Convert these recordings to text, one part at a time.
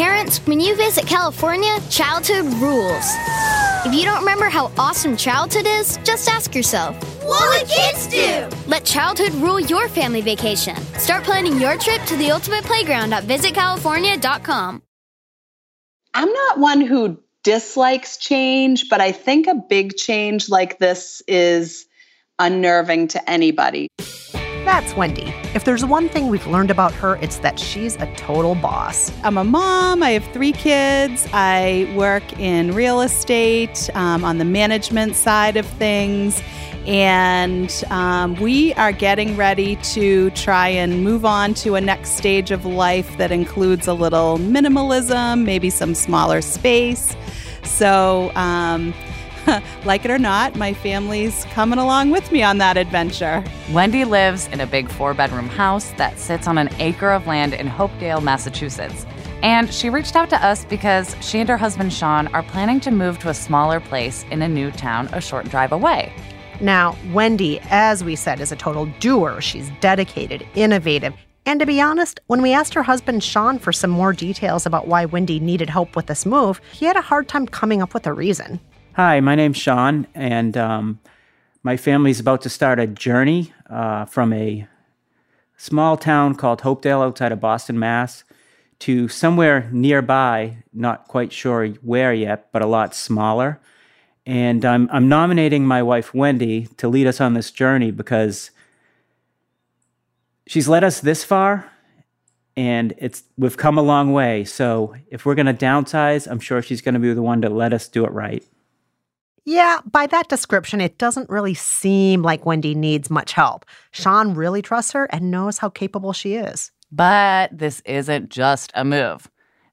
Parents, when you visit California, childhood rules. If you don't remember how awesome childhood is, just ask yourself, What would kids do? Let childhood rule your family vacation. Start planning your trip to the ultimate playground at visitcalifornia.com. I'm not one who dislikes change, but I think a big change like this is unnerving to anybody. That's Wendy. If there's one thing we've learned about her, it's that she's a total boss. I'm a mom. I have three kids. I work in real estate um, on the management side of things. And um, we are getting ready to try and move on to a next stage of life that includes a little minimalism, maybe some smaller space. So, um, like it or not, my family's coming along with me on that adventure. Wendy lives in a big four bedroom house that sits on an acre of land in Hopedale, Massachusetts. And she reached out to us because she and her husband Sean are planning to move to a smaller place in a new town a short drive away. Now, Wendy, as we said, is a total doer. She's dedicated, innovative. And to be honest, when we asked her husband Sean for some more details about why Wendy needed help with this move, he had a hard time coming up with a reason. Hi, my name's Sean, and um, my family's about to start a journey uh, from a small town called Hopedale outside of Boston, Mass, to somewhere nearby, not quite sure where yet, but a lot smaller. And I'm, I'm nominating my wife, Wendy, to lead us on this journey because she's led us this far and it's we've come a long way. So if we're going to downsize, I'm sure she's going to be the one to let us do it right. Yeah, by that description, it doesn't really seem like Wendy needs much help. Sean really trusts her and knows how capable she is. But this isn't just a move.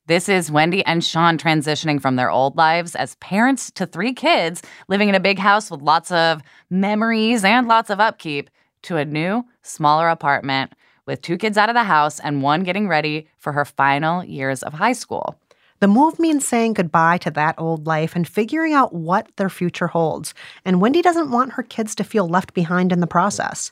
This is Wendy and Sean transitioning from their old lives as parents to three kids living in a big house with lots of memories and lots of upkeep to a new, smaller apartment with two kids out of the house and one getting ready for her final years of high school. The move means saying goodbye to that old life and figuring out what their future holds. And Wendy doesn't want her kids to feel left behind in the process.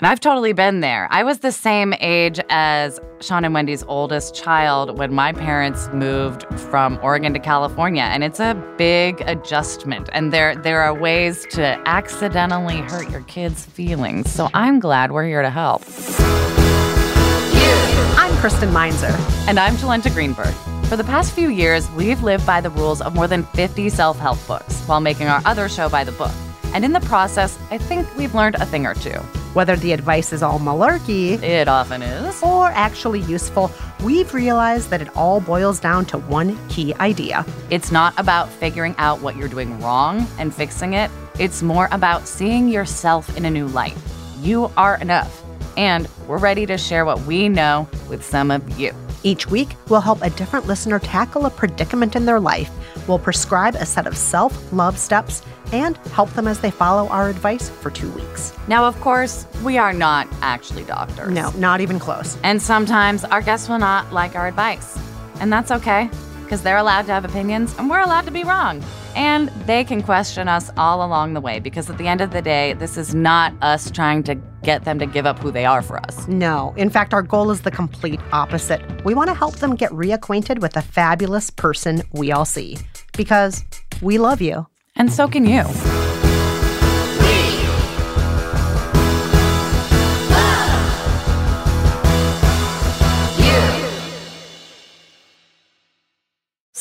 And I've totally been there. I was the same age as Sean and Wendy's oldest child when my parents moved from Oregon to California, and it's a big adjustment. And there there are ways to accidentally hurt your kids' feelings. So I'm glad we're here to help. I'm Kristen Meinzer. And I'm Jolenta Greenberg. For the past few years, we've lived by the rules of more than 50 self help books while making our other show by the book. And in the process, I think we've learned a thing or two. Whether the advice is all malarkey, it often is, or actually useful, we've realized that it all boils down to one key idea. It's not about figuring out what you're doing wrong and fixing it, it's more about seeing yourself in a new light. You are enough. And we're ready to share what we know with some of you. Each week, we'll help a different listener tackle a predicament in their life. We'll prescribe a set of self love steps and help them as they follow our advice for two weeks. Now, of course, we are not actually doctors. No, not even close. And sometimes our guests will not like our advice. And that's okay, because they're allowed to have opinions and we're allowed to be wrong. And they can question us all along the way because at the end of the day, this is not us trying to get them to give up who they are for us. No. In fact, our goal is the complete opposite. We want to help them get reacquainted with the fabulous person we all see because we love you. And so can you.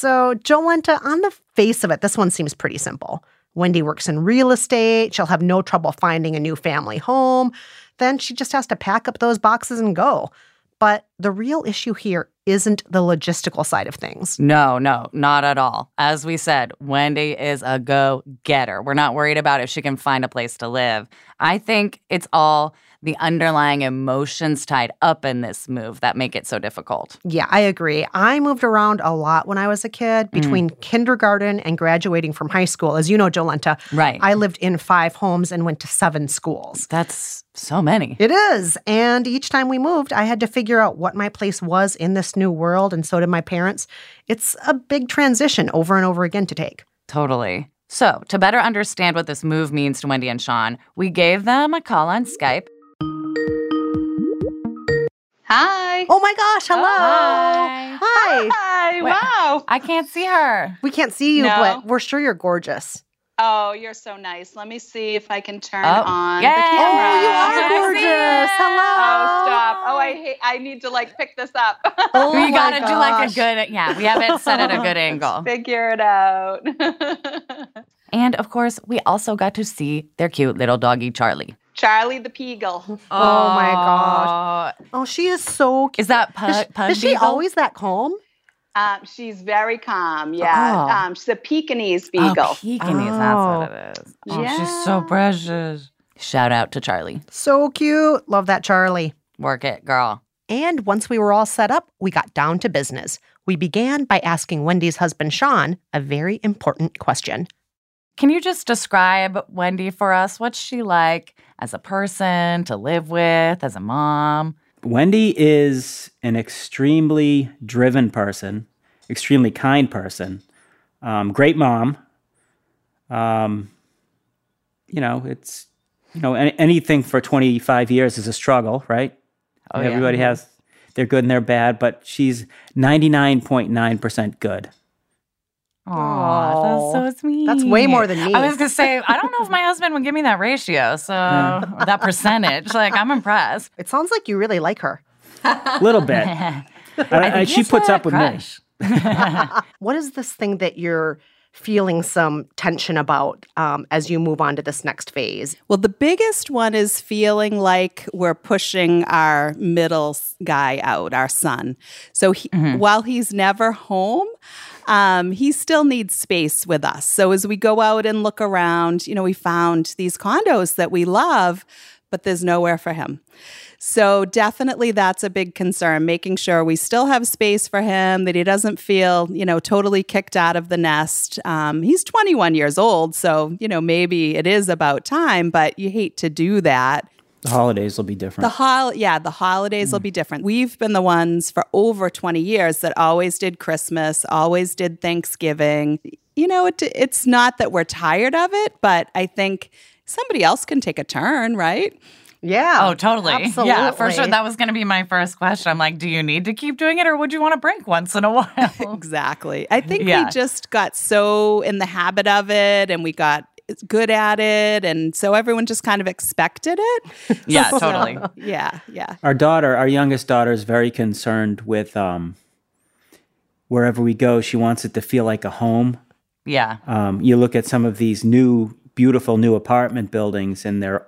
So, Jolenta, on the face of it, this one seems pretty simple. Wendy works in real estate. She'll have no trouble finding a new family home. Then she just has to pack up those boxes and go. But the real issue here isn't the logistical side of things. No, no, not at all. As we said, Wendy is a go getter. We're not worried about if she can find a place to live. I think it's all the underlying emotions tied up in this move that make it so difficult. Yeah, I agree. I moved around a lot when I was a kid between mm. kindergarten and graduating from high school. As you know, Jolenta, right. I lived in five homes and went to seven schools. That's so many. It is. And each time we moved, I had to figure out what my place was in this new world, and so did my parents. It's a big transition over and over again to take. Totally. So, to better understand what this move means to Wendy and Sean, we gave them a call on Skype Hi. Oh my gosh, hello. Hi. Hi. Hi. Wait. Wow. I can't see her. We can't see you, No. but we're sure you're gorgeous. Oh, you're so nice. Let me see if I can turn Oh, on yay. the camera. Oh, you I are gorgeous. Hello. Oh, stop. Oh, I hate I need to like pick this up. Oh we gotta do like a good, yeah, we haven't set at a good angle. Figure it out. And of course, we also got to see their cute little doggy, Charlie. Charlie the Peagle. Oh my gosh. Oh, Oh, she is so cute. Is that Is, Pug, Pug is she always that calm? Um, she's very calm. Yeah. Oh. Um, she's a Pekingese Beagle. Oh, Pekingese, that's what it is. Oh, she's so precious. Shout out to Charlie. So cute. Love that Charlie. Work it, girl. And once we were all set up, we got down to business. We began by asking Wendy's husband, Sean, a very important question. Can you just describe Wendy for us? What's she like as a person to live with, as a mom? Wendy is an extremely driven person, extremely kind person, um, great mom. Um, you know, it's you know any, anything for twenty five years is a struggle, right? Oh, yeah. Everybody has their good and their bad, but she's ninety nine point nine percent good. Aw, that's so sweet. That's way more than me. I was gonna say, I don't know if my husband would give me that ratio, so that percentage. Like, I'm impressed. It sounds like you really like her. A little bit. I- I- think she puts a up with crush. What is this thing that you're feeling some tension about um, as you move on to this next phase? Well, the biggest one is feeling like we're pushing our middle guy out, our son. So he, while he's never home, um, he still needs space with us. So as we go out and look around, you know, we found these condos that we love, but there's nowhere for him. So definitely that's a big concern, making sure we still have space for him, that he doesn't feel, you know, totally kicked out of the nest. Um, he's 21 years old, so, you know, maybe it is about time, but you hate to do that. The holidays will be different. The different. hol- yeah, the holidays will mm. be different. We've been the ones for over 20 years that always did Christmas, always did Thanksgiving. You know, it, it's not that we're tired of it, but I think somebody else can take a turn, right? Yeah. Oh, totally. Absolutely. Yeah, for sure. That was going to be my first question. I'm like, do you need to keep doing it or would you want to break once in a while? Exactly. I think Yeah. we just got so in the habit of it and we got good at it. And so everyone just kind of expected it. yeah, totally. Yeah, yeah. our daughter, our youngest daughter, is very concerned with um, wherever we go. She wants it to feel like a home. Yeah. Um, you look at some of these new, beautiful new apartment buildings, and they're,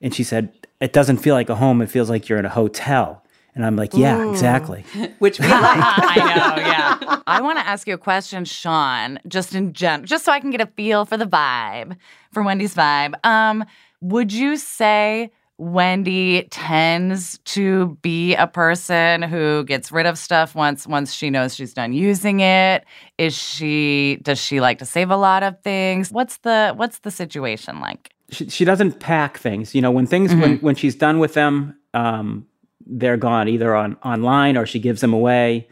and she said, it doesn't feel like a home. It feels like you're in a hotel. And I'm like, yeah, exactly. Which we like. I know, yeah. I want to ask you a question, Sean, just in general, just so I can get a feel for the vibe, for Wendy's vibe. Um, would you say Wendy tends to be a person who gets rid of stuff once once she knows she's done using it? Is she does she like to save a lot of things? What's the what's the situation like? She, she doesn't pack things. You know, when things when when she's done with them, um, they're gone either on online or she gives them away.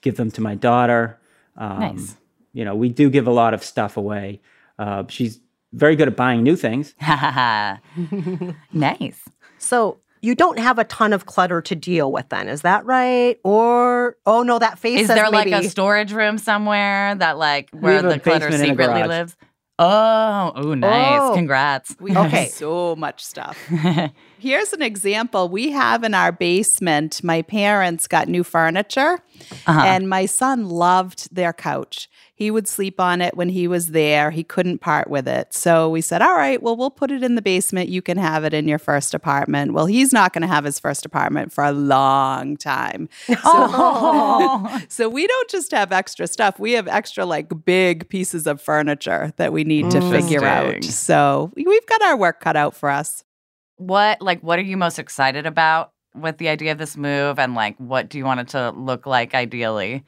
Give them to my daughter. Um, Nice. You know, we do give a lot of stuff away. Uh, she's very good at buying new things. nice. So you don't have a ton of clutter to deal with then, is that right? Or oh no, that face Is says there maybe like a storage room somewhere that like where the clutter basement and a secretly lives? Oh, oh, nice! Oh. Congrats. We Okay. have so much stuff. Here's an example. We have in our basement, my parents got new furniture, Uh-huh. and my son loved their couch. He would sleep on it when he was there. He couldn't part with it. So we said, All right, well, we'll put it in the basement. You can have it in your first apartment. Well, he's not going to have his first apartment for a long time. So, Oh. so we don't just have extra stuff. We have extra, like, big pieces of furniture that we need to mm. figure out. So we've got our work cut out for us. what like what are you most excited about with the idea of this move, and like what do you want it to look like ideally?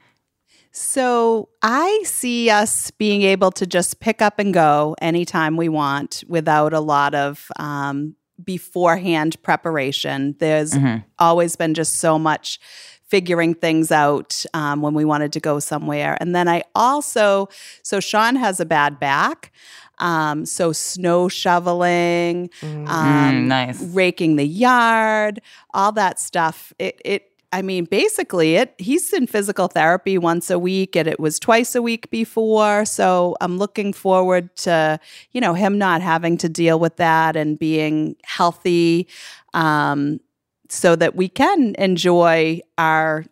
So I see us being able to just pick up and go anytime we want without a lot of um, beforehand preparation. There's Mhm. always been just so much figuring things out um, when we wanted to go somewhere. And then I also, so Sean has a bad back. Um, so snow shoveling, um, Mm, nice. raking the yard, all that stuff. It, it I mean, basically, it he's in physical therapy once a week, and it was twice a week before. So I'm looking forward to you know him not having to deal with that and being healthy, um, so that we can enjoy our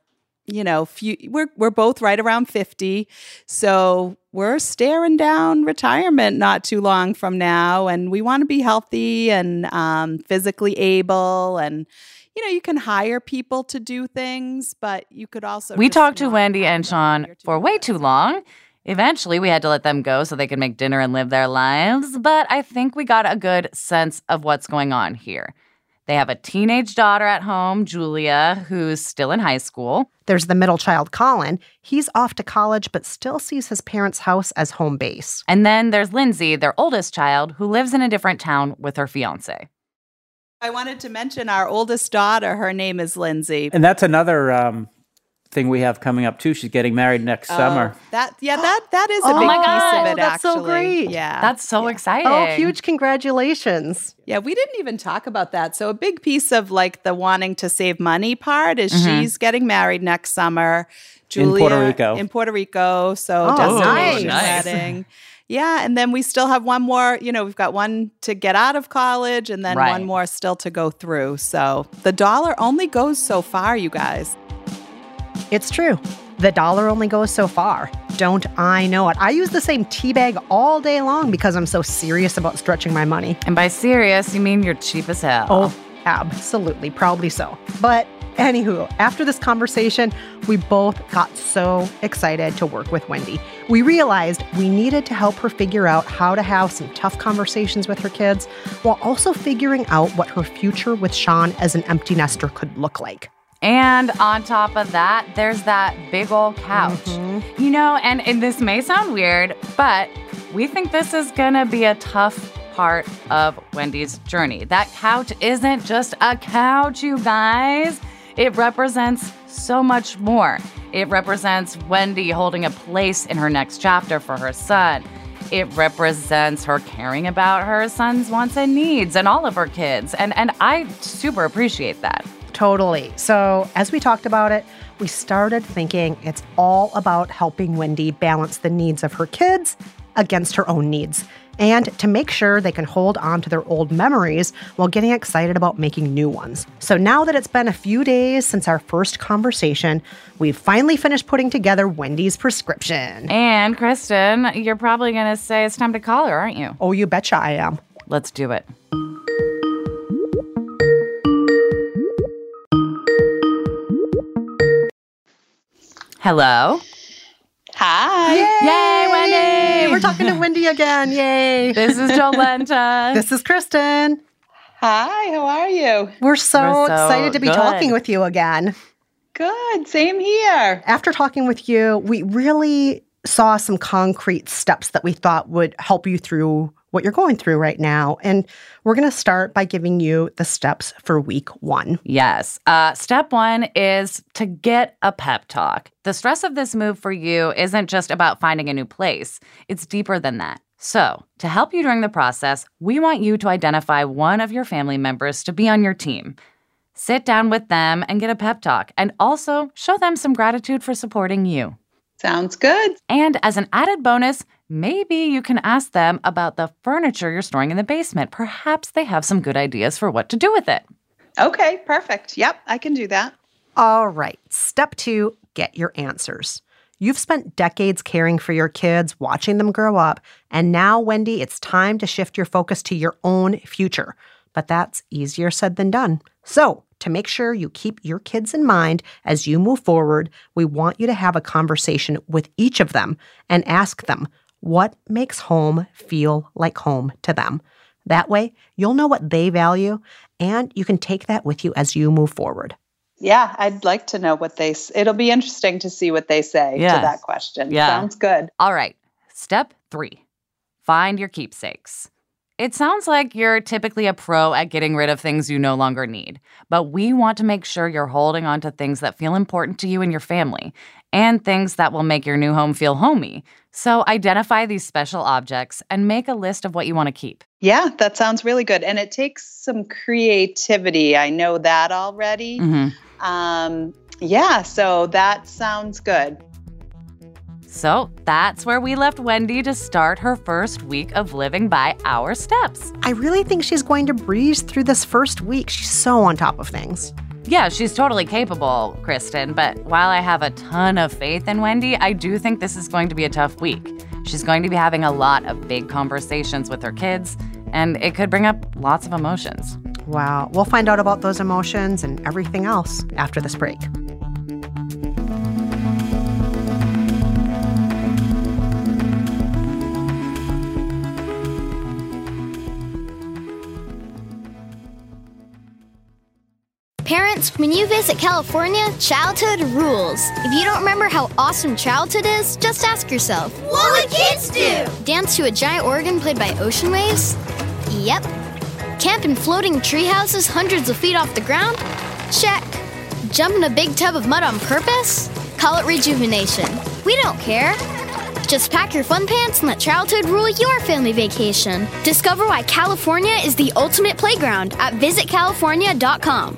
you know few. We're we're both right around fifty, so we're staring down retirement not too long from now, and we want to be healthy and um, physically able and you know, you can hire people to do things, but you could also. We talked to Wendy and Sean for way too long. Eventually, we had to let them go so they could make dinner and live their lives, but I think we got a good sense of what's going on here. They have a teenage daughter at home, Julia, who's still in high school. There's the middle child, Colin. He's off to college, but still sees his parents' house as home base. And then there's Lindsay, their oldest child, who lives in a different town with her fiance. I wanted to mention our oldest daughter. Her name is Lindsay. And that's another um, thing we have coming up too. She's getting married next Oh, summer. That yeah, that that is a Oh big my piece of it. that's so actually, great. Yeah, That's so exciting. Oh, huge congratulations. yeah. We didn't even talk about that. So a big piece of like the wanting to save money part is Mhm. she's getting married next summer. In Puerto Julia- Rico. In Puerto Rico. So Oh, destination nice. wedding. Yeah, and then we still have one more. You know, we've got one to get out of college, and then Right. one more still to go through. So the dollar only goes so far, you guys. It's true. The dollar only goes so far. Don't I know it? I use the same tea bag all day long because I'm so serious about stretching my money. And by serious, you mean you're cheap as hell. Oh, absolutely. Probably so. But anywho, after this conversation, we both got so excited to work with Wendy. We realized we needed to help her figure out how to have some tough conversations with her kids while also figuring out what her future with Sean as an empty nester could look like. And on top of that, there's that big old couch. Mm-hmm. You know, and, and this may sound weird, but we think this is gonna be a tough part of Wendy's journey. That couch isn't just a couch, you guys. It represents so much more. It represents Wendy holding a place in her next chapter for her son. It represents her caring about her son's wants and needs and all of her kids. And and I super appreciate that. Totally. So, as we talked about it, we started thinking it's all about helping Wendy balance the needs of her kids against her own needs and to make sure they can hold on to their old memories while getting excited about making new ones. So, now that it's been a few days since our first conversation, we've finally finished putting together Wendy's prescription. And Kristen, you're probably going to say it's time to call her, aren't you? Oh, you betcha I am. Let's do it. Hello. Hi. Yay, Wendy! We're talking to Wendy again. Yay. This is Jolenta. This is Kristen. Hi, how are you? We're so, We're so excited to be good. talking with you again. Good. Same here. After talking with you, we really saw some concrete steps that we thought would help you through what you're going through right now. And we're going to start by giving you the steps for week one. Yes. Uh, step one is to get a pep talk. The stress of this move for you isn't just about finding a new place, it's deeper than that. So, to help you during the process, we want you to identify one of your family members to be on your team. Sit down with them and get a pep talk, and also show them some gratitude for supporting you. Sounds good. And as an added bonus, maybe you can ask them about the furniture you're storing in the basement. Perhaps they have some good ideas for what to do with it. Okay, perfect. Yep, I can do that. All right. Step two get your answers. You've spent decades caring for your kids, watching them grow up, and now, Wendy, it's time to shift your focus to your own future. But that's easier said than done. So, to make sure you keep your kids in mind as you move forward, we want you to have a conversation with each of them and ask them what makes home feel like home to them. That way, you'll know what they value and you can take that with you as you move forward. Yeah, I'd like to know what they. It'll be interesting to see what they say Yeah. to that question. Yeah. Sounds good. All right. Step three find your keepsakes. It sounds like you're typically a pro at getting rid of things you no longer need, but we want to make sure you're holding on to things that feel important to you and your family and things that will make your new home feel homey. So identify these special objects and make a list of what you want to keep. Yeah, that sounds really good. And it takes some creativity. I know that already. Mhm. Um, Yeah, so that sounds good. So that's where we left Wendy to start her first week of living by our steps. I really think she's going to breeze through this first week. She's so on top of things. Yeah, she's totally capable, Kristen, but while I have a ton of faith in Wendy, I do think this is going to be a tough week. She's going to be having a lot of big conversations with her kids, and it could bring up lots of emotions. Wow. We'll find out about those emotions and everything else after this break. When you visit California, childhood rules. If you don't remember how awesome childhood is, just ask yourself What would kids do? Dance to a giant organ played by ocean waves? Yep. Camp in floating tree houses hundreds of feet off the ground? Check. Jump in a big tub of mud on purpose? Call it rejuvenation. We don't care. Just pack your fun pants and let childhood rule your family vacation. Discover why California is the ultimate playground at visitcalifornia.com.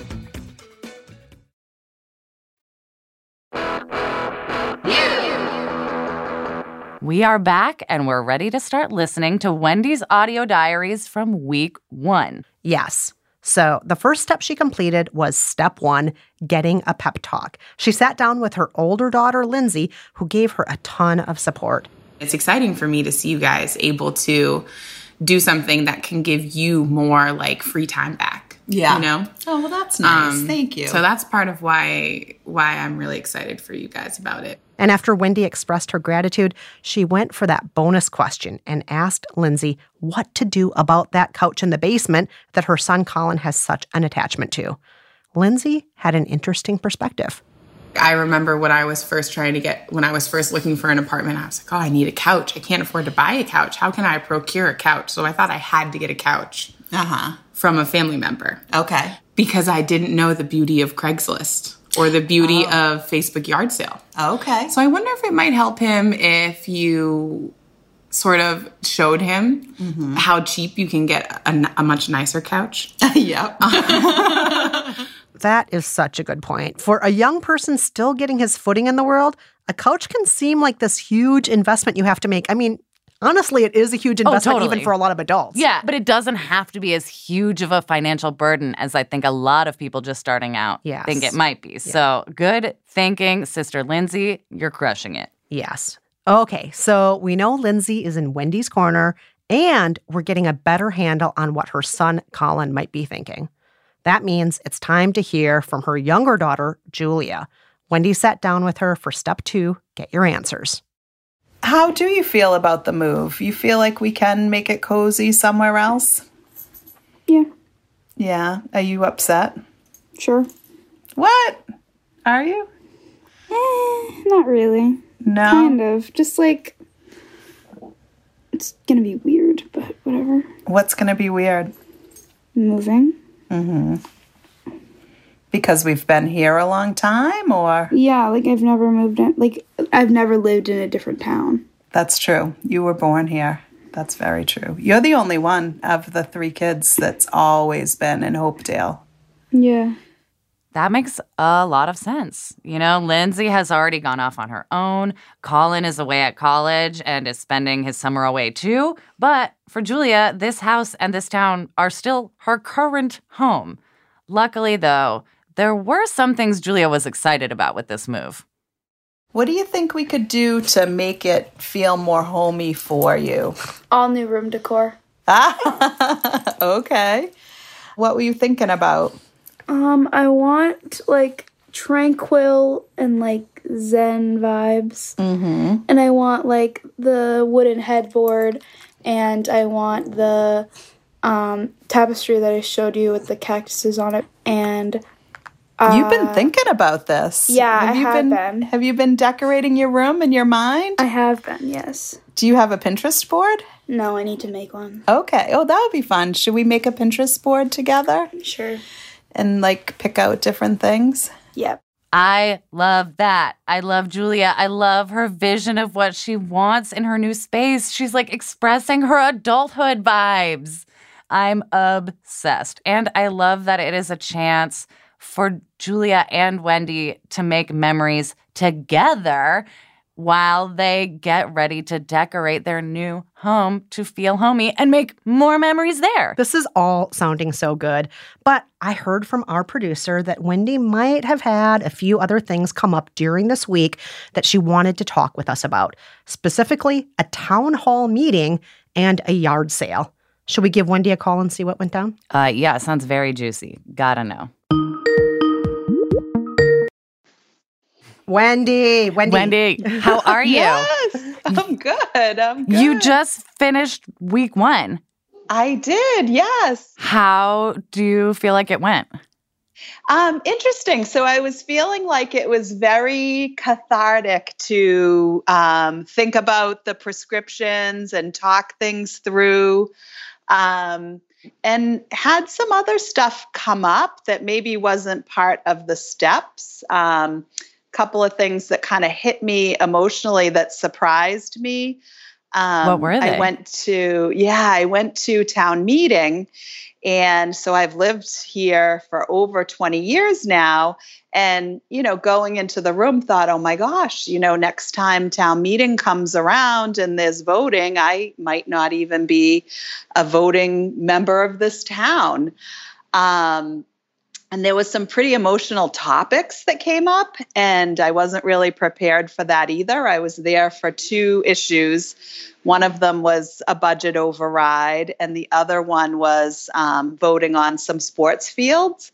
We are back and we're ready to start listening to Wendy's audio diaries from week one. Yes. So the first step she completed was step one getting a pep talk. She sat down with her older daughter, Lindsay, who gave her a ton of support. It's exciting for me to see you guys able to do something that can give you more like free time back. Yeah. You know? Oh, well, that's nice. Um, Thank you. So that's part of why why I'm really excited for you guys about it. And after Wendy expressed her gratitude, she went for that bonus question and asked Lindsay what to do about that couch in the basement that her son Colin has such an attachment to. Lindsay had an interesting perspective. I remember when I was first trying to get, when I was first looking for an apartment, I was like, oh, I need a couch. I can't afford to buy a couch. How can I procure a couch? So I thought I had to get a couch uh huh. from a family member Okay. because I didn't know the beauty of Craigslist or the beauty oh. of Facebook yard sale. Okay. So I wonder if it might help him if you sort of showed him mm-hmm. how cheap you can get a, a much nicer couch. yep. That is such a good point. For a young person still getting his footing in the world, a couch can seem like this huge investment you have to make. I mean, honestly, it is a huge oh, investment even totally. for a lot of adults. Yeah, but it doesn't have to be as huge of a financial burden as I think a lot of people just starting out Yes. think it might be. So good thinking, Sister Lindsay. You're crushing it. Yes. Okay, so we know Lindsay is in Wendy's corner, and we're getting a better handle on what her son Colin might be thinking. That means it's time to hear from her younger daughter, Julia. Wendy sat down with her for step two get your answers. How do you feel about the move? You feel like we can make it cozy somewhere else? Yeah, Yeah. Are you upset? sure. What? Are you? Eh, not really. No. Kind of. Just like it's gonna be weird, but whatever. What's going to be weird? Moving. Because we've been here a long time, or? Yeah, like I've never moved in. Like I've never lived in a different town. That's true. You were born here. That's very true. You're the only one of the three kids that's always been in Hopedale. Yeah. That makes a lot of sense. You know, Lindsay has already gone off on her own. Colin is away at college and is spending his summer away too. But for Julia, this house and this town are still her current home. Luckily, though, there were some things Julia was excited about with this move. What do you think we could do to make it feel more homey for you? All new room decor. Ah, okay. What were you thinking about? Um, I want like tranquil and like zen vibes. Mm-hmm. And I want like the wooden headboard and I want the um, tapestry that I showed you with the cactuses on it. And You've been Uh, thinking about this. yeah, I you have been, been. Have you been decorating your room in your mind? I have been, yes. Do you have a Pinterest board? No, I need to make one. Okay. Oh, that would be fun. Should we make a Pinterest board together Sure. and like pick out different things? Yep. I love that. I love Julia. I love her vision of what she wants in her new space. She's like expressing her adulthood vibes. I'm obsessed. And I love that it is a chance for Julia and Wendy to make memories together while they get ready to decorate their new home to feel homey and make more memories there. This is all sounding so good. But I heard from our producer that Wendy might have had a few other things come up during this week that she wanted to talk with us about, specifically a town hall meeting and a yard sale. Should we give Wendy a call and see what went down? Uh, yeah, sounds very juicy. Gotta know. Wendy, Wendy. Wendy, how are you? Yes, I'm good. I'm good. You just finished week one. I did, yes. How do you feel like it went? Um, interesting. So I was feeling like it was very cathartic to um, think about the prescriptions and talk things through. Um, and had some other stuff come up that maybe wasn't part of the steps. Um, couple of things that kind of hit me emotionally that surprised me. Um, What were they? I went to, yeah, I went to town meeting. And so I've lived here for over 20 years now. And, you know, going into the room, thought, oh my gosh, you know, next time town meeting comes around and there's voting, I might not even be a voting member of this town. Um, and there was some pretty emotional topics that came up and i wasn't really prepared for that either. I was there for two issues. One of them was a budget override and the other one was um, voting on some sports fields.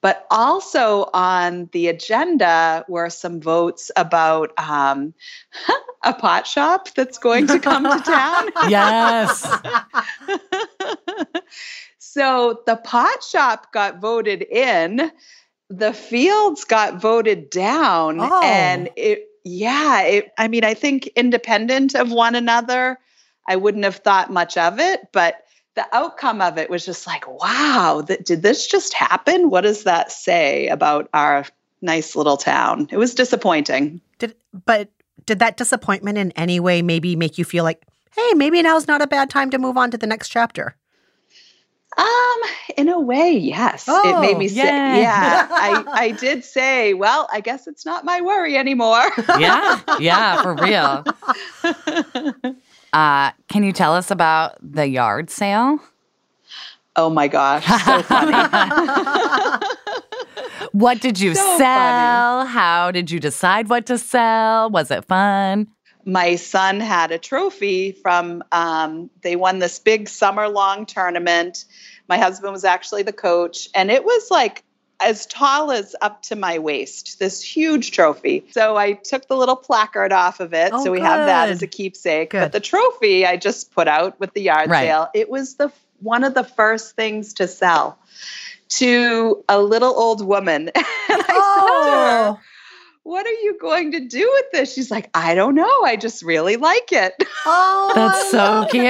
But also on the agenda were some votes about um, a pot shop that's going to come to town. Yes. so the pot shop got voted in, the fields got voted down, Oh. and it yeah, it I mean I think independent of one another, I wouldn't have thought much of it, but the outcome of it was just like, wow, did this just happen? What does that say about our nice little town? It was disappointing. Did but did that disappointment in any way maybe make you feel like, hey, maybe now's not a bad time to move on to the next chapter? Um, in a way, yes. it Oh, made me say, yeah. I, I did say, well, I guess it's not my worry anymore. yeah. Yeah, for real. Uh, can you tell us about the yard sale? oh my gosh, so funny. What did you So funny. sell? How did you decide what to sell? Was it fun? My son had a trophy from um, they won this big summer long tournament. My husband was actually the coach and it was like as tall as up to my waist this huge trophy. So i took the little placard off of it Oh, so we have that as a keepsake. Good. but the trophy i just put out with the yard Right. sale it was the one of the first things to sell to a little old woman. And i said to her what are you going to do with this? She's like, I don't know. I just really like it. It Oh, That's so cute.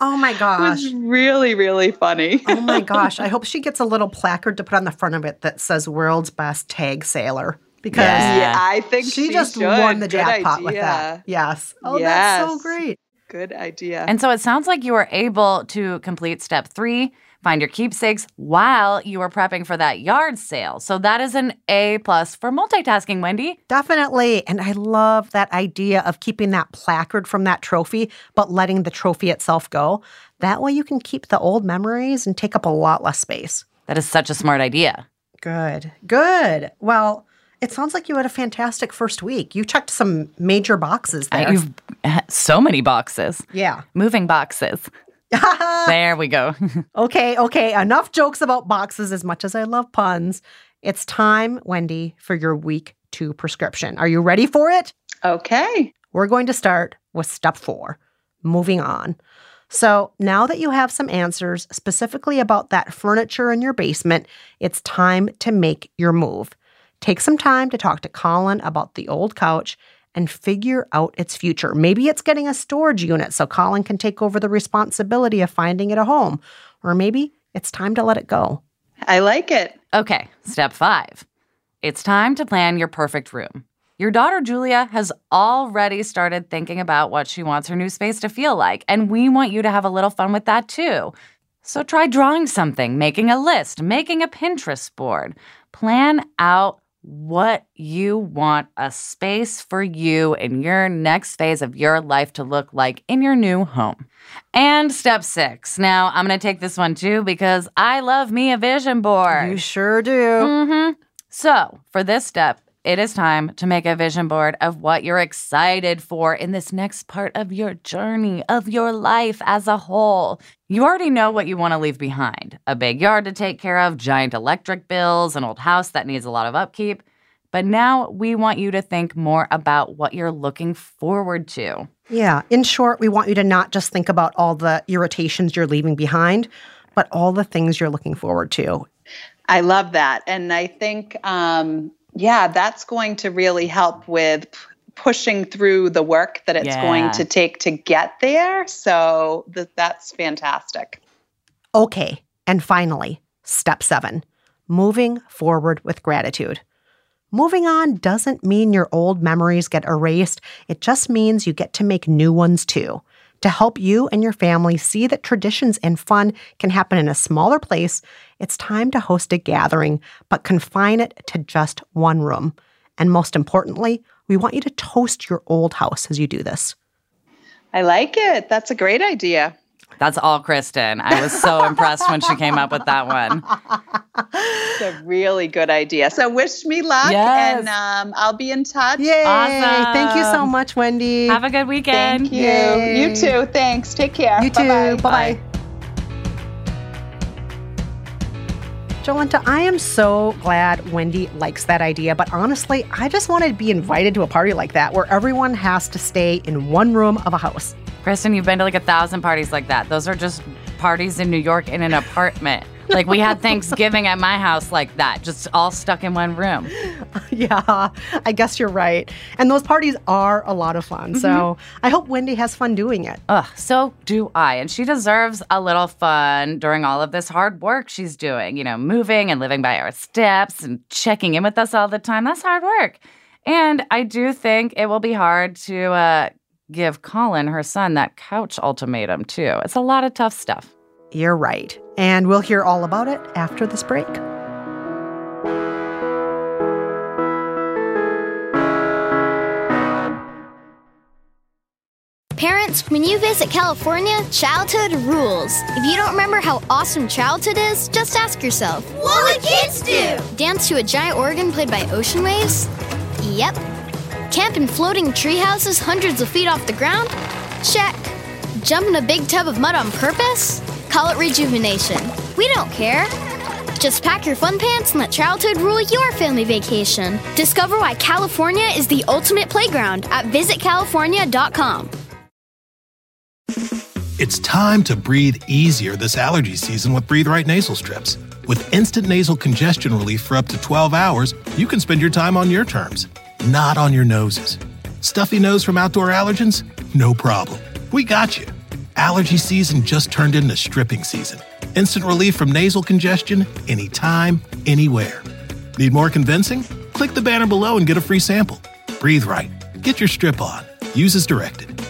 Oh my gosh. was really, really funny. Oh my gosh. I hope she gets a little placard to put on the front of it that says world's best tag sailor because Yeah. yeah, I think she, she, just should. won the jackpot with that. Yes. Oh, that's so great. Good idea. And so it sounds like you were able to complete step three, find your keepsakes while you are prepping for that yard sale. So that is an A plus for multitasking, Wendy. Definitely. And I love that idea of keeping that placard from that trophy, but letting the trophy itself go. That way you can keep the old memories and take up a lot less space. That is such a smart idea. Good. Good. Well, it sounds like you had a fantastic first week. You checked some major boxes there. You've so many boxes, yeah. moving boxes. there we go. Okay, okay. Enough jokes about boxes as much as I love puns. It's time, Wendy, for your week two prescription. Are you ready for it? okay. We're going to start with step four moving on. So now that you have some answers specifically about that furniture in your basement, it's time to make your move. Take some time to talk to Colin about the old couch and figure out its future. Maybe it's getting a storage unit so Colin can take over the responsibility of finding it a home. Or maybe it's time to let it go. I like it. Okay, step five. It's time to plan your perfect room. Your daughter Julia has already started thinking about what she wants her new space to feel like, and we want you to have a little fun with that too. So try drawing something, making a list, making a Pinterest board. Plan out what you want a space for you in your next phase of your life to look like in your new home. And step six. Now, I'm going to take this one too because I love me a vision board. You sure do. Mm-hmm. So, for this step, it is time to make a vision board of what you're excited for in this next part of your journey, of your life as a whole. You already know what you want to leave behind a big yard to take care of, giant electric bills, an old house that needs a lot of upkeep. But now we want you to think more about what you're looking forward to. Yeah. In short, we want you to not just think about all the irritations you're leaving behind, but all the things you're looking forward to. I love that. And I think, um, yeah, that's going to really help with p- pushing through the work that it's Yeah. going to take to get there. So th- that's fantastic. Okay. And finally, step seven moving forward with gratitude. Moving on doesn't mean your old memories get erased, it just means you get to make new ones too. To help you and your family see that traditions and fun can happen in a smaller place, it's time to host a gathering, but confine it to just one room. And most importantly, we want you to toast your old house as you do this. I like it. That's a great idea. That's all Kristen. I was so impressed when she came up with that one. It's a really good idea. So wish me luck Yes. and um, I'll be in touch. Yay! Awesome. Thank you so much, Wendy. Have a good weekend. Thank you. Yay. You too. Thanks. Take care. You too. Bye-bye. Bye Jolenta, I am so glad Wendy likes that idea, but honestly, I just want to be invited to a party like that where everyone has to stay in one room of a house. Kristen, you've been to like a thousand parties like that. Those are just parties in New York in an apartment. Like we had Thanksgiving at my house like that, just all stuck in one room. yeah, I guess you're right. And those parties are a lot of fun. So I hope Wendy has fun doing it. Ugh, so do I. And she deserves a little fun during all of this hard work she's doing, you know, moving and living by our steps and checking in with us all the time. That's hard work. And I do think it will be hard to uh, give Colin, her son, that couch ultimatum, too. It's a lot of tough stuff. You're right. And we'll hear all about it after this break. Parents, when you visit California, childhood rules. If you don't remember how awesome childhood is, just ask yourself What would kids do? dance to a giant organ played by ocean waves? Yep. Camp in floating tree houses hundreds of feet off the ground? Check. Jump in a big tub of mud on purpose? Call it rejuvenation. We don't care. Just pack your fun pants and let childhood rule your family vacation. Discover why California is the ultimate playground at visitcalifornia.com. It's time to breathe easier this allergy season with Breathe Right nasal strips. With instant nasal congestion relief for up to 12 hours, you can spend your time on your terms, not on your noses. Stuffy nose from outdoor allergens? No problem. We got you. Allergy season just turned into stripping season. Instant relief from nasal congestion anytime, anywhere. Need more convincing? Click the banner below and get a free sample. Breathe Right. Get your strip on. Use as directed.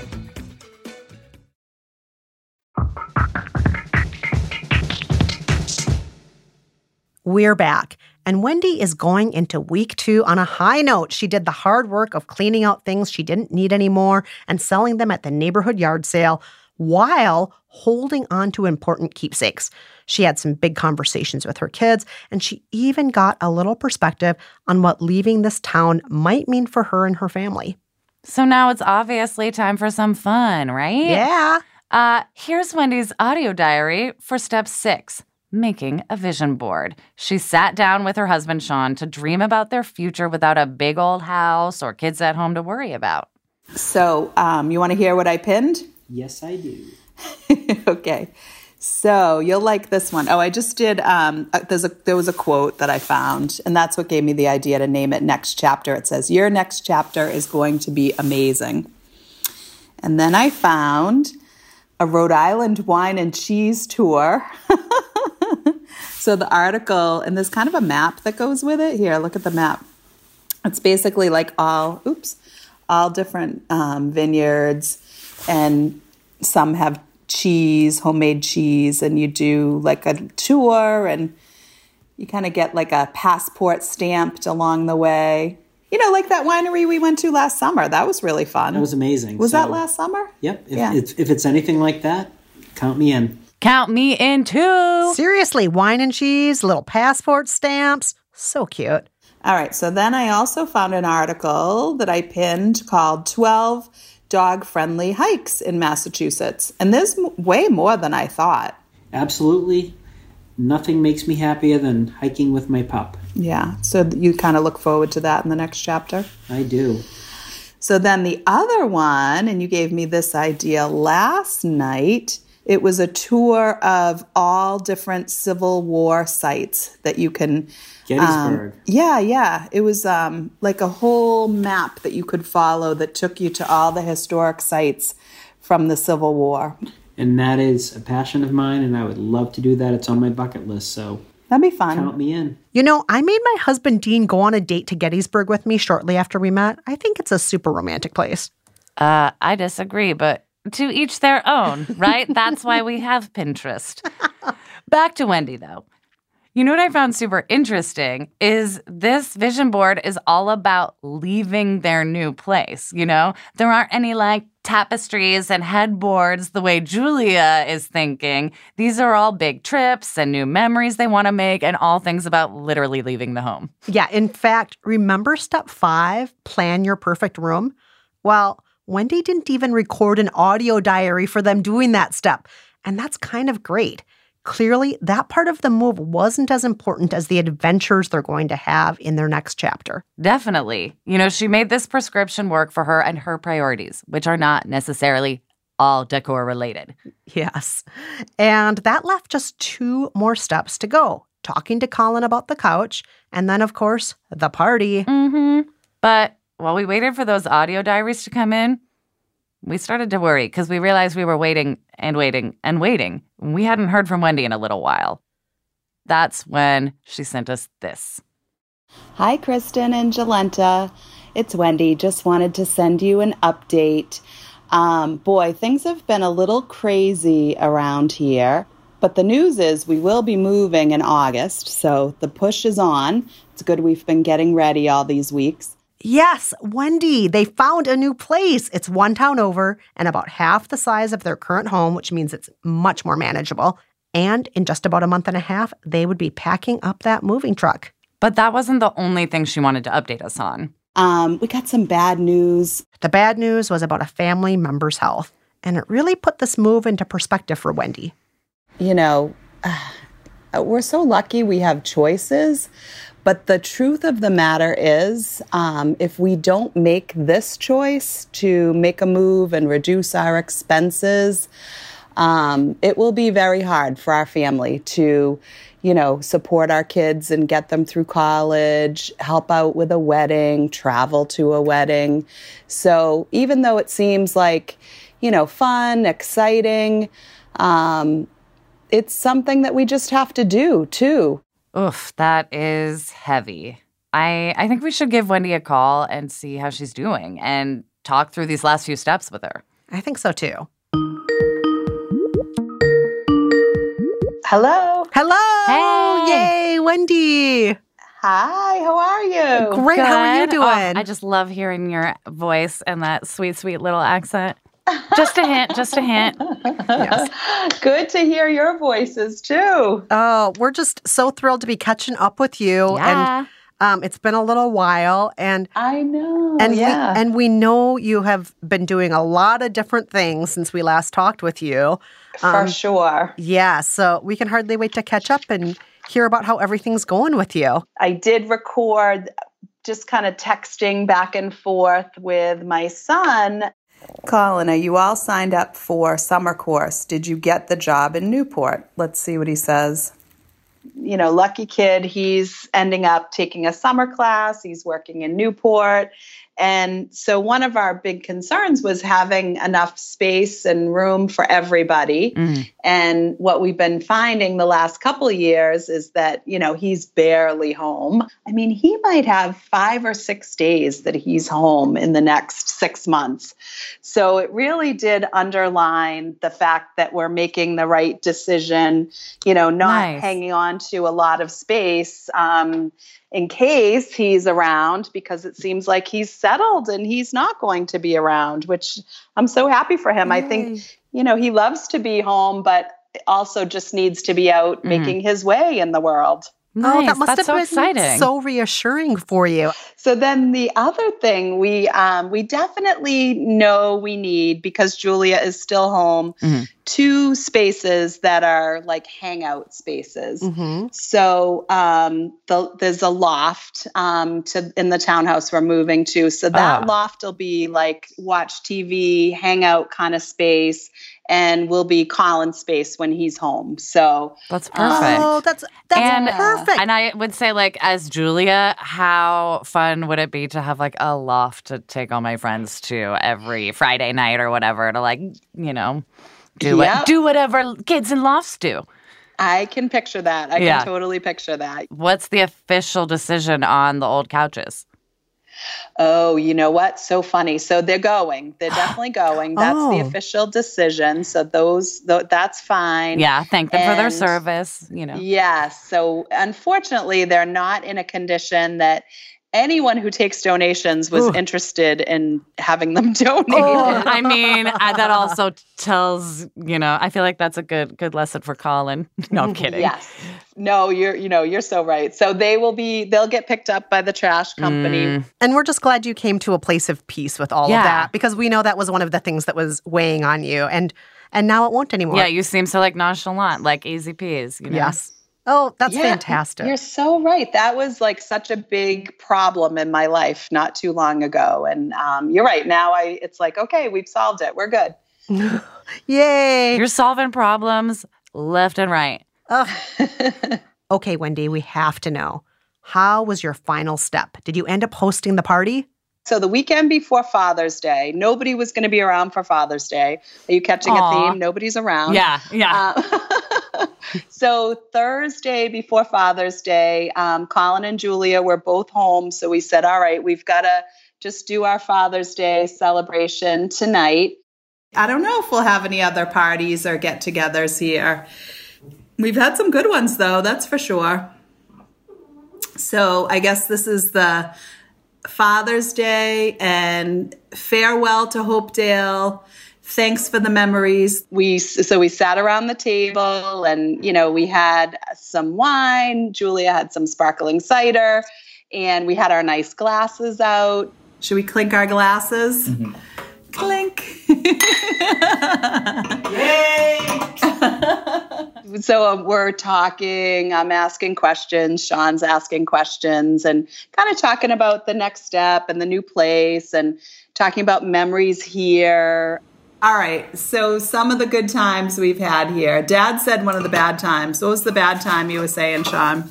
We're back. And Wendy is going into week two on a high note. She did the hard work of cleaning out things she didn't need anymore and selling them at the neighborhood yard sale while holding on to important keepsakes. She had some big conversations with her kids, and she even got a little perspective on what leaving this town might mean for her and her family. So now it's obviously time for some fun, right? Yeah. Uh, here's Wendy's audio diary for step six making a vision board. She sat down with her husband, Sean, to dream about their future without a big old house or kids at home to worry about. So, um, you want to hear what I pinned? Yes, I do. okay. So you'll like this one. Oh, I just did. Um, there's a there was a quote that I found, and that's what gave me the idea to name it next chapter. It says, "Your next chapter is going to be amazing." And then I found a Rhode Island wine and cheese tour. so the article, and there's kind of a map that goes with it. Here, look at the map. It's basically like all, oops, all different um, vineyards, and some have cheese, homemade cheese, and you do like a tour and you kind of get like a passport stamped along the way. You know, like that winery we went to last summer. That was really fun. That was amazing. Was So- that last summer? Yep. If, Yeah. it's, if it's anything like that, count me in. Count me in too. Seriously, wine and cheese, little passport stamps. So cute. All right. So then I also found an article that I pinned called 12 Dog Friendly Hikes in Massachusetts. And there's way more than I thought. Absolutely nothing makes me happier than hiking with my pup. Yeah. So you kind of look forward to that in the next chapter. I do. So then the other one, and you gave me this idea last night, it was a tour of all different Civil War sites that you can. Gettysburg. Um, yeah, yeah. It was um, like a whole map that you could follow that took you to all the historic sites from the Civil War. And that is a passion of mine, and I would love to do that. It's on my bucket list, so That'd be fun. count me in. You know, I made my husband Dean go on a date to Gettysburg with me shortly after we met. I think it's a super romantic place. Uh, I disagree, but to each their own, right? That's why we have Pinterest. Back to Wendy, though. You know what I found super interesting is this vision board is all about leaving their new place. You know, there aren't any like tapestries and headboards the way Julia is thinking. These are all big trips and new memories they want to make, and all things about literally leaving the home. Yeah, in fact, remember step five plan your perfect room? Well, Wendy didn't even record an audio diary for them doing that step. And that's kind of great. Clearly, that part of the move wasn't as important as the adventures they're going to have in their next chapter. Definitely. You know, she made this prescription work for her and her priorities, which are not necessarily all decor related. Yes. And that left just two more steps to go talking to Colin about the couch, and then, of course, the party. Mm-hmm. But while we waited for those audio diaries to come in, we started to worry because we realized we were waiting and waiting and waiting. We hadn't heard from Wendy in a little while. That's when she sent us this. Hi, Kristen and Jolenta. It's Wendy. Just wanted to send you an update. Um, boy, things have been a little crazy around here, but the news is we will be moving in August, so the push is on. It's good we've been getting ready all these weeks. Yes, Wendy, they found a new place. It's one town over and about half the size of their current home, which means it's much more manageable. And in just about a month and a half, they would be packing up that moving truck. But that wasn't the only thing she wanted to update us on. Um, we got some bad news. The bad news was about a family member's health, and it really put this move into perspective for Wendy. You know, uh, we're so lucky we have choices. But the truth of the matter is, um, if we don't make this choice to make a move and reduce our expenses, um, it will be very hard for our family to, you know, support our kids and get them through college, help out with a wedding, travel to a wedding. So even though it seems like, you know, fun, exciting, um, it's something that we just have to do too. Oof, that is heavy. I I think we should give Wendy a call and see how she's doing and talk through these last few steps with her. I think so too. Hello. Hello. Hey. Yay, Wendy. Hi, how are you? Great. How are you oh, doing? Oh, I just love hearing your voice and that sweet, sweet little accent. Just a hint, just a hint. Good to hear your voices too. Oh, we're just so thrilled to be catching up with you. Yeah. And um, it's been a little while, and I know. and yeah. we and we know you have been doing a lot of different things since we last talked with you. For um, sure. Yeah, so we can hardly wait to catch up and hear about how everything's going with you. I did record just kind of texting back and forth with my son. Colin, are you all signed up for summer course? Did you get the job in Newport? Let's see what he says. You know, lucky kid, he's ending up taking a summer class. He's working in Newport. And so, one of our big concerns was having enough space and room for everybody. Mm. And what we've been finding the last couple of years is that, you know, he's barely home. I mean, he might have five or six days that he's home in the next six months. So, it really did underline the fact that we're making the right decision, you know, not Nice. hanging on to a lot of space. Um, in case he's around because it seems like he's settled and he's not going to be around, which I'm so happy for him. I think, you know, he loves to be home, but also just needs to be out Mhm. making his way in the world. Nice. Oh, that must That's have so been exciting. so reassuring for you. So then the other thing we um, we definitely know we need because Julia is still home, Mhm. two spaces that are like hangout spaces. hmm So um, the, there's a loft um, to in the townhouse we're moving to. So that Ah. loft will be like watch TV, hangout kind of space, and we'll be Colin's space when he's home. So That's um, perfect. Oh, that's that's and, uh, perfect. And I would say, like, as Julia, how fun would it be to have like a loft to take all my friends to every Friday night or whatever to like, you know, do what, Yep. do whatever kids in lofts do. I can picture that. I Yeah. can totally picture that. What's the official decision on the old couches? Oh, you know what? So funny. So they're going. They're definitely going. That's Oh. the official decision. So those, th- that's fine. Yeah, thank them for their service. You know, Yes. So unfortunately, they're not in a condition that anyone who takes donations was Ooh. interested in having them donated. Oh, I mean, I, that also tells you know. I feel like that's a good good lesson for Colin. No, I'm kidding. Yes. No, you're you know, you're so right. So they will be they'll get picked up by the trash company. Mm. and we're just glad you came to a place of peace with all Yeah. of that because we know that was one of the things that was weighing on you, and and now it won't anymore. Yeah, you seem so like nonchalant, like easy peas. You know? Yes. Oh, that's Yeah, fantastic. You're so right. That was like such a big problem in my life not too long ago. And um, you're right. Now I it's like, okay, we've solved it. We're good. Yay. You're solving problems left and right. Ugh. okay, Wendy, we have to know. How was your final step? Did you end up hosting the party? So the weekend before Father's Day, nobody was going to be around for Father's Day. Are you catching Aw. a theme? Nobody's around. Yeah, yeah. Uh, so Thursday before Father's Day, um, Colin and Julia were both home. So we said, all right, we've got to just do our Father's Day celebration tonight. I don't know if we'll have any other parties or get togethers here. We've had some good ones, though, that's for sure. So I guess this is the Father's Day and farewell to Hopedale. Thanks for the memories. we so we sat around the table and you know we had some wine julia had some sparkling cider and we had our nice glasses out Should we clink our glasses? Mm-hmm. Clink. Yay! so um, we're talking i'm asking questions sean's asking questions and kind of talking about the next step and the new place and talking about memories here All right. So some of the good times we've had here. Dad said one of the bad times. What was the bad time you were saying, Sean?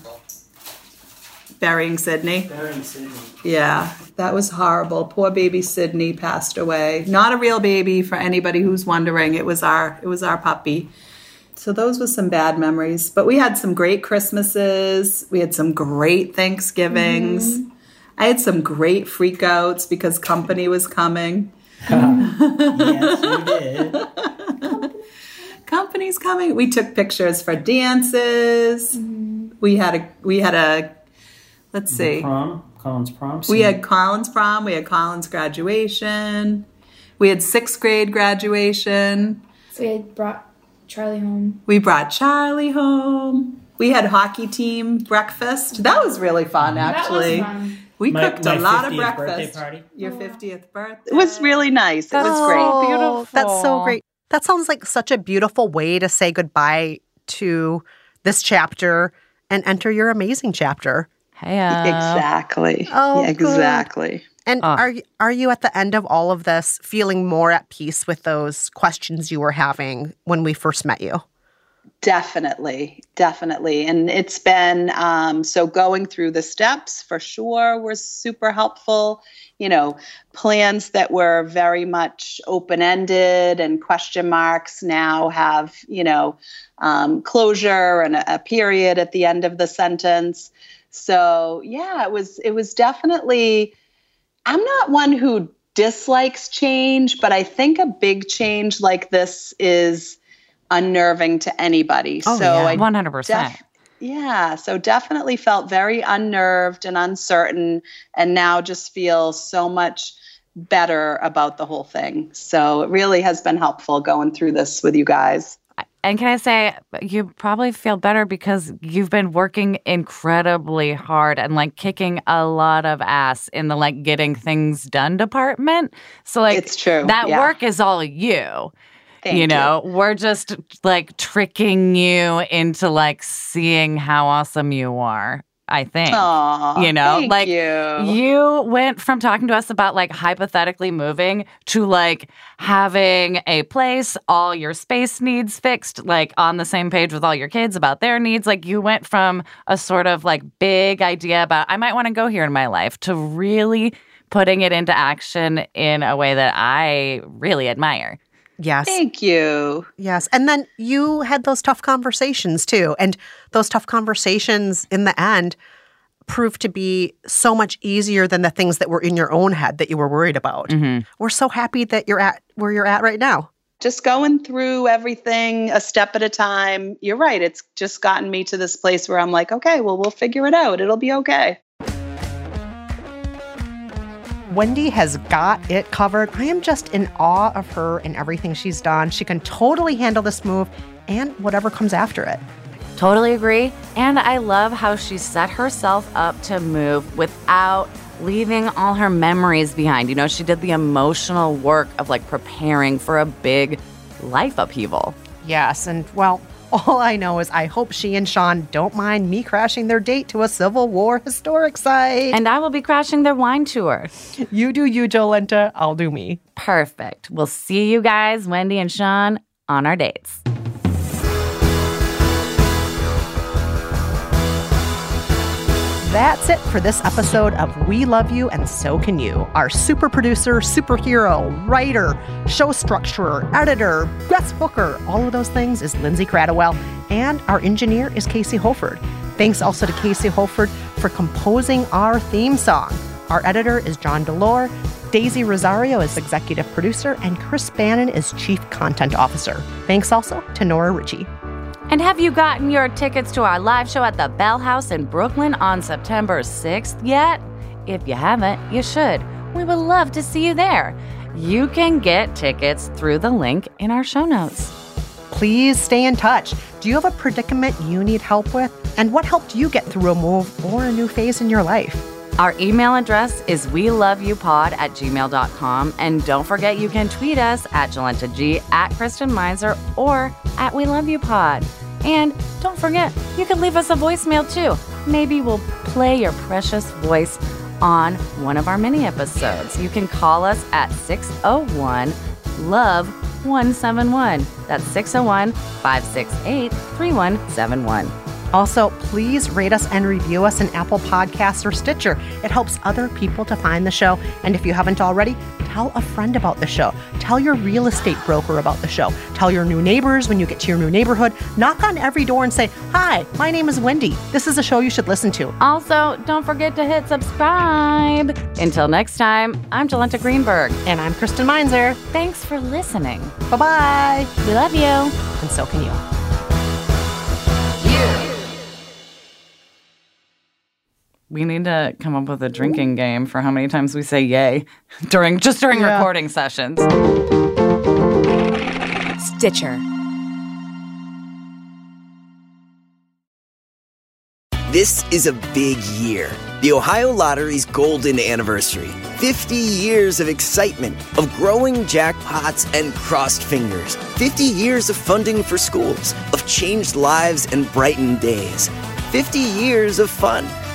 Burying Sydney. Burying Sydney. Yeah, that was horrible. Poor baby Sydney passed away. Not a real baby for anybody who's wondering. It was our it was our puppy. So those were some bad memories, but we had some great Christmases. We had some great Thanksgivings. Mm-hmm. I had some great freakouts because company was coming. yes, you did. Company's coming. We took pictures for dances. Mm-hmm. We had a we had a let's see. Prom, Colin's prom. We had Colin's prom. We had Colin's graduation. We had sixth grade graduation. So we had brought Charlie home. We brought Charlie home. We had hockey team breakfast. That was really fun, actually. That was fun. We My- cooked my a lot of 50th birthday breakfast. party. Your fiftieth birthday. it was really nice it was great Oh, beautiful. That's so great. That sounds like such a beautiful way to say goodbye to this chapter and enter your amazing chapter. Hey, uh, exactly Oh, Yeah, good. exactly And Ugh. are are you at the end of all of this feeling more at peace with those questions you were having when we first met you? Definitely, definitely. And it's been um, so going through the steps for sure was super helpful. You know, plans that were very much open ended and question marks now have, you know, um, closure and a, a period at the end of the sentence. So yeah, it was it was definitely. I'm not one who dislikes change, but I think a big change like this is unnerving to anybody. Oh, so yeah. 100%. def- yeah, so definitely felt very unnerved and uncertain, and now just feel so much better about the whole thing. So it really has been helpful going through this with you guys. And can I say, you probably feel better because you've been working incredibly hard and like kicking a lot of ass in the like getting things done department. So, like, It's true, That yeah. work is all you. Thank you know, we're just like tricking you into like seeing how awesome you are. I think. Aw, you know, thank like you. you went from talking to us about like hypothetically moving to like having a place, all your space needs fixed, like on the same page with all your kids about their needs. Like you went from a sort of like big idea about I might want to go here in my life to really putting it into action in a way that I really admire. Yes. Thank you. Yes. And then you had those tough conversations too. And those tough conversations in the end proved to be so much easier than the things that were in your own head that you were worried about. Mm-hmm. We're so happy that you're at where you're at right now. just going through everything a step at a time. You're right. It's just gotten me to this place where I'm like, okay, well, we'll figure it out. It'll be okay. Wendy has got it covered. I am just in awe of her and everything she's done. She can totally handle this move and whatever comes after it. Totally agree. And I love how she set herself up to move without leaving all her memories behind. You know, she did the emotional work of like preparing for a big life upheaval. Yes, and well, all I know is I hope she and Sean don't mind me crashing their date to a Civil War historic site. And I will be crashing their wine tour. you do you, Jolenta. I'll do me. Perfect. We'll see you guys, Wendy and Sean, on our dates. That's it for this episode of We Love You and So Can You. Our super producer, superhero, writer, show structurer, editor, guest booker, all of those things is Lindsay Cradwell. And our engineer is Casey Holford. Thanks also to Casey Holford for composing our theme song. Our editor is John Delore. Daisy Rosario is executive producer, and Chris Bannon is chief content officer. Thanks also to Nora Ritchie. And have you gotten your tickets to our live show at the Bell House in Brooklyn on September 6th yet? If you haven't, you should. We would love to see you there. You can get tickets through the link in our show notes. Please stay in touch. Do you have a predicament you need help with? And what helped you get through a move or a new phase in your life? Our email address is we love you pod at gmail.com. And don't forget you can tweet us at Jolenta G, at Kristen Meinzer, or at We Love You Pod. And don't forget, you can leave us a voicemail too. Maybe we'll play your precious voice on one of our mini episodes. You can call us at 601 Love 171. That's 601 568 3171. Also, please rate us and review us in Apple Podcasts or Stitcher. It helps other people to find the show. And if you haven't already, tell a friend about the show. Tell your real estate broker about the show. Tell your new neighbors when you get to your new neighborhood. Knock on every door and say, Hi, my name is Wendy. This is a show you should listen to. Also, don't forget to hit subscribe. Until next time, I'm Jolenta Greenberg. And I'm Kristen Meinzer. Thanks for listening. Bye bye. We love you. And so can you. We need to come up with a drinking game for how many times we say yay during just during Yeah. recording sessions. Stitcher. This is a big year. The Ohio Lottery's golden anniversary. 50 years of excitement, of growing jackpots and crossed fingers. 50 years of funding for schools, of changed lives and brightened days. 50 years of fun.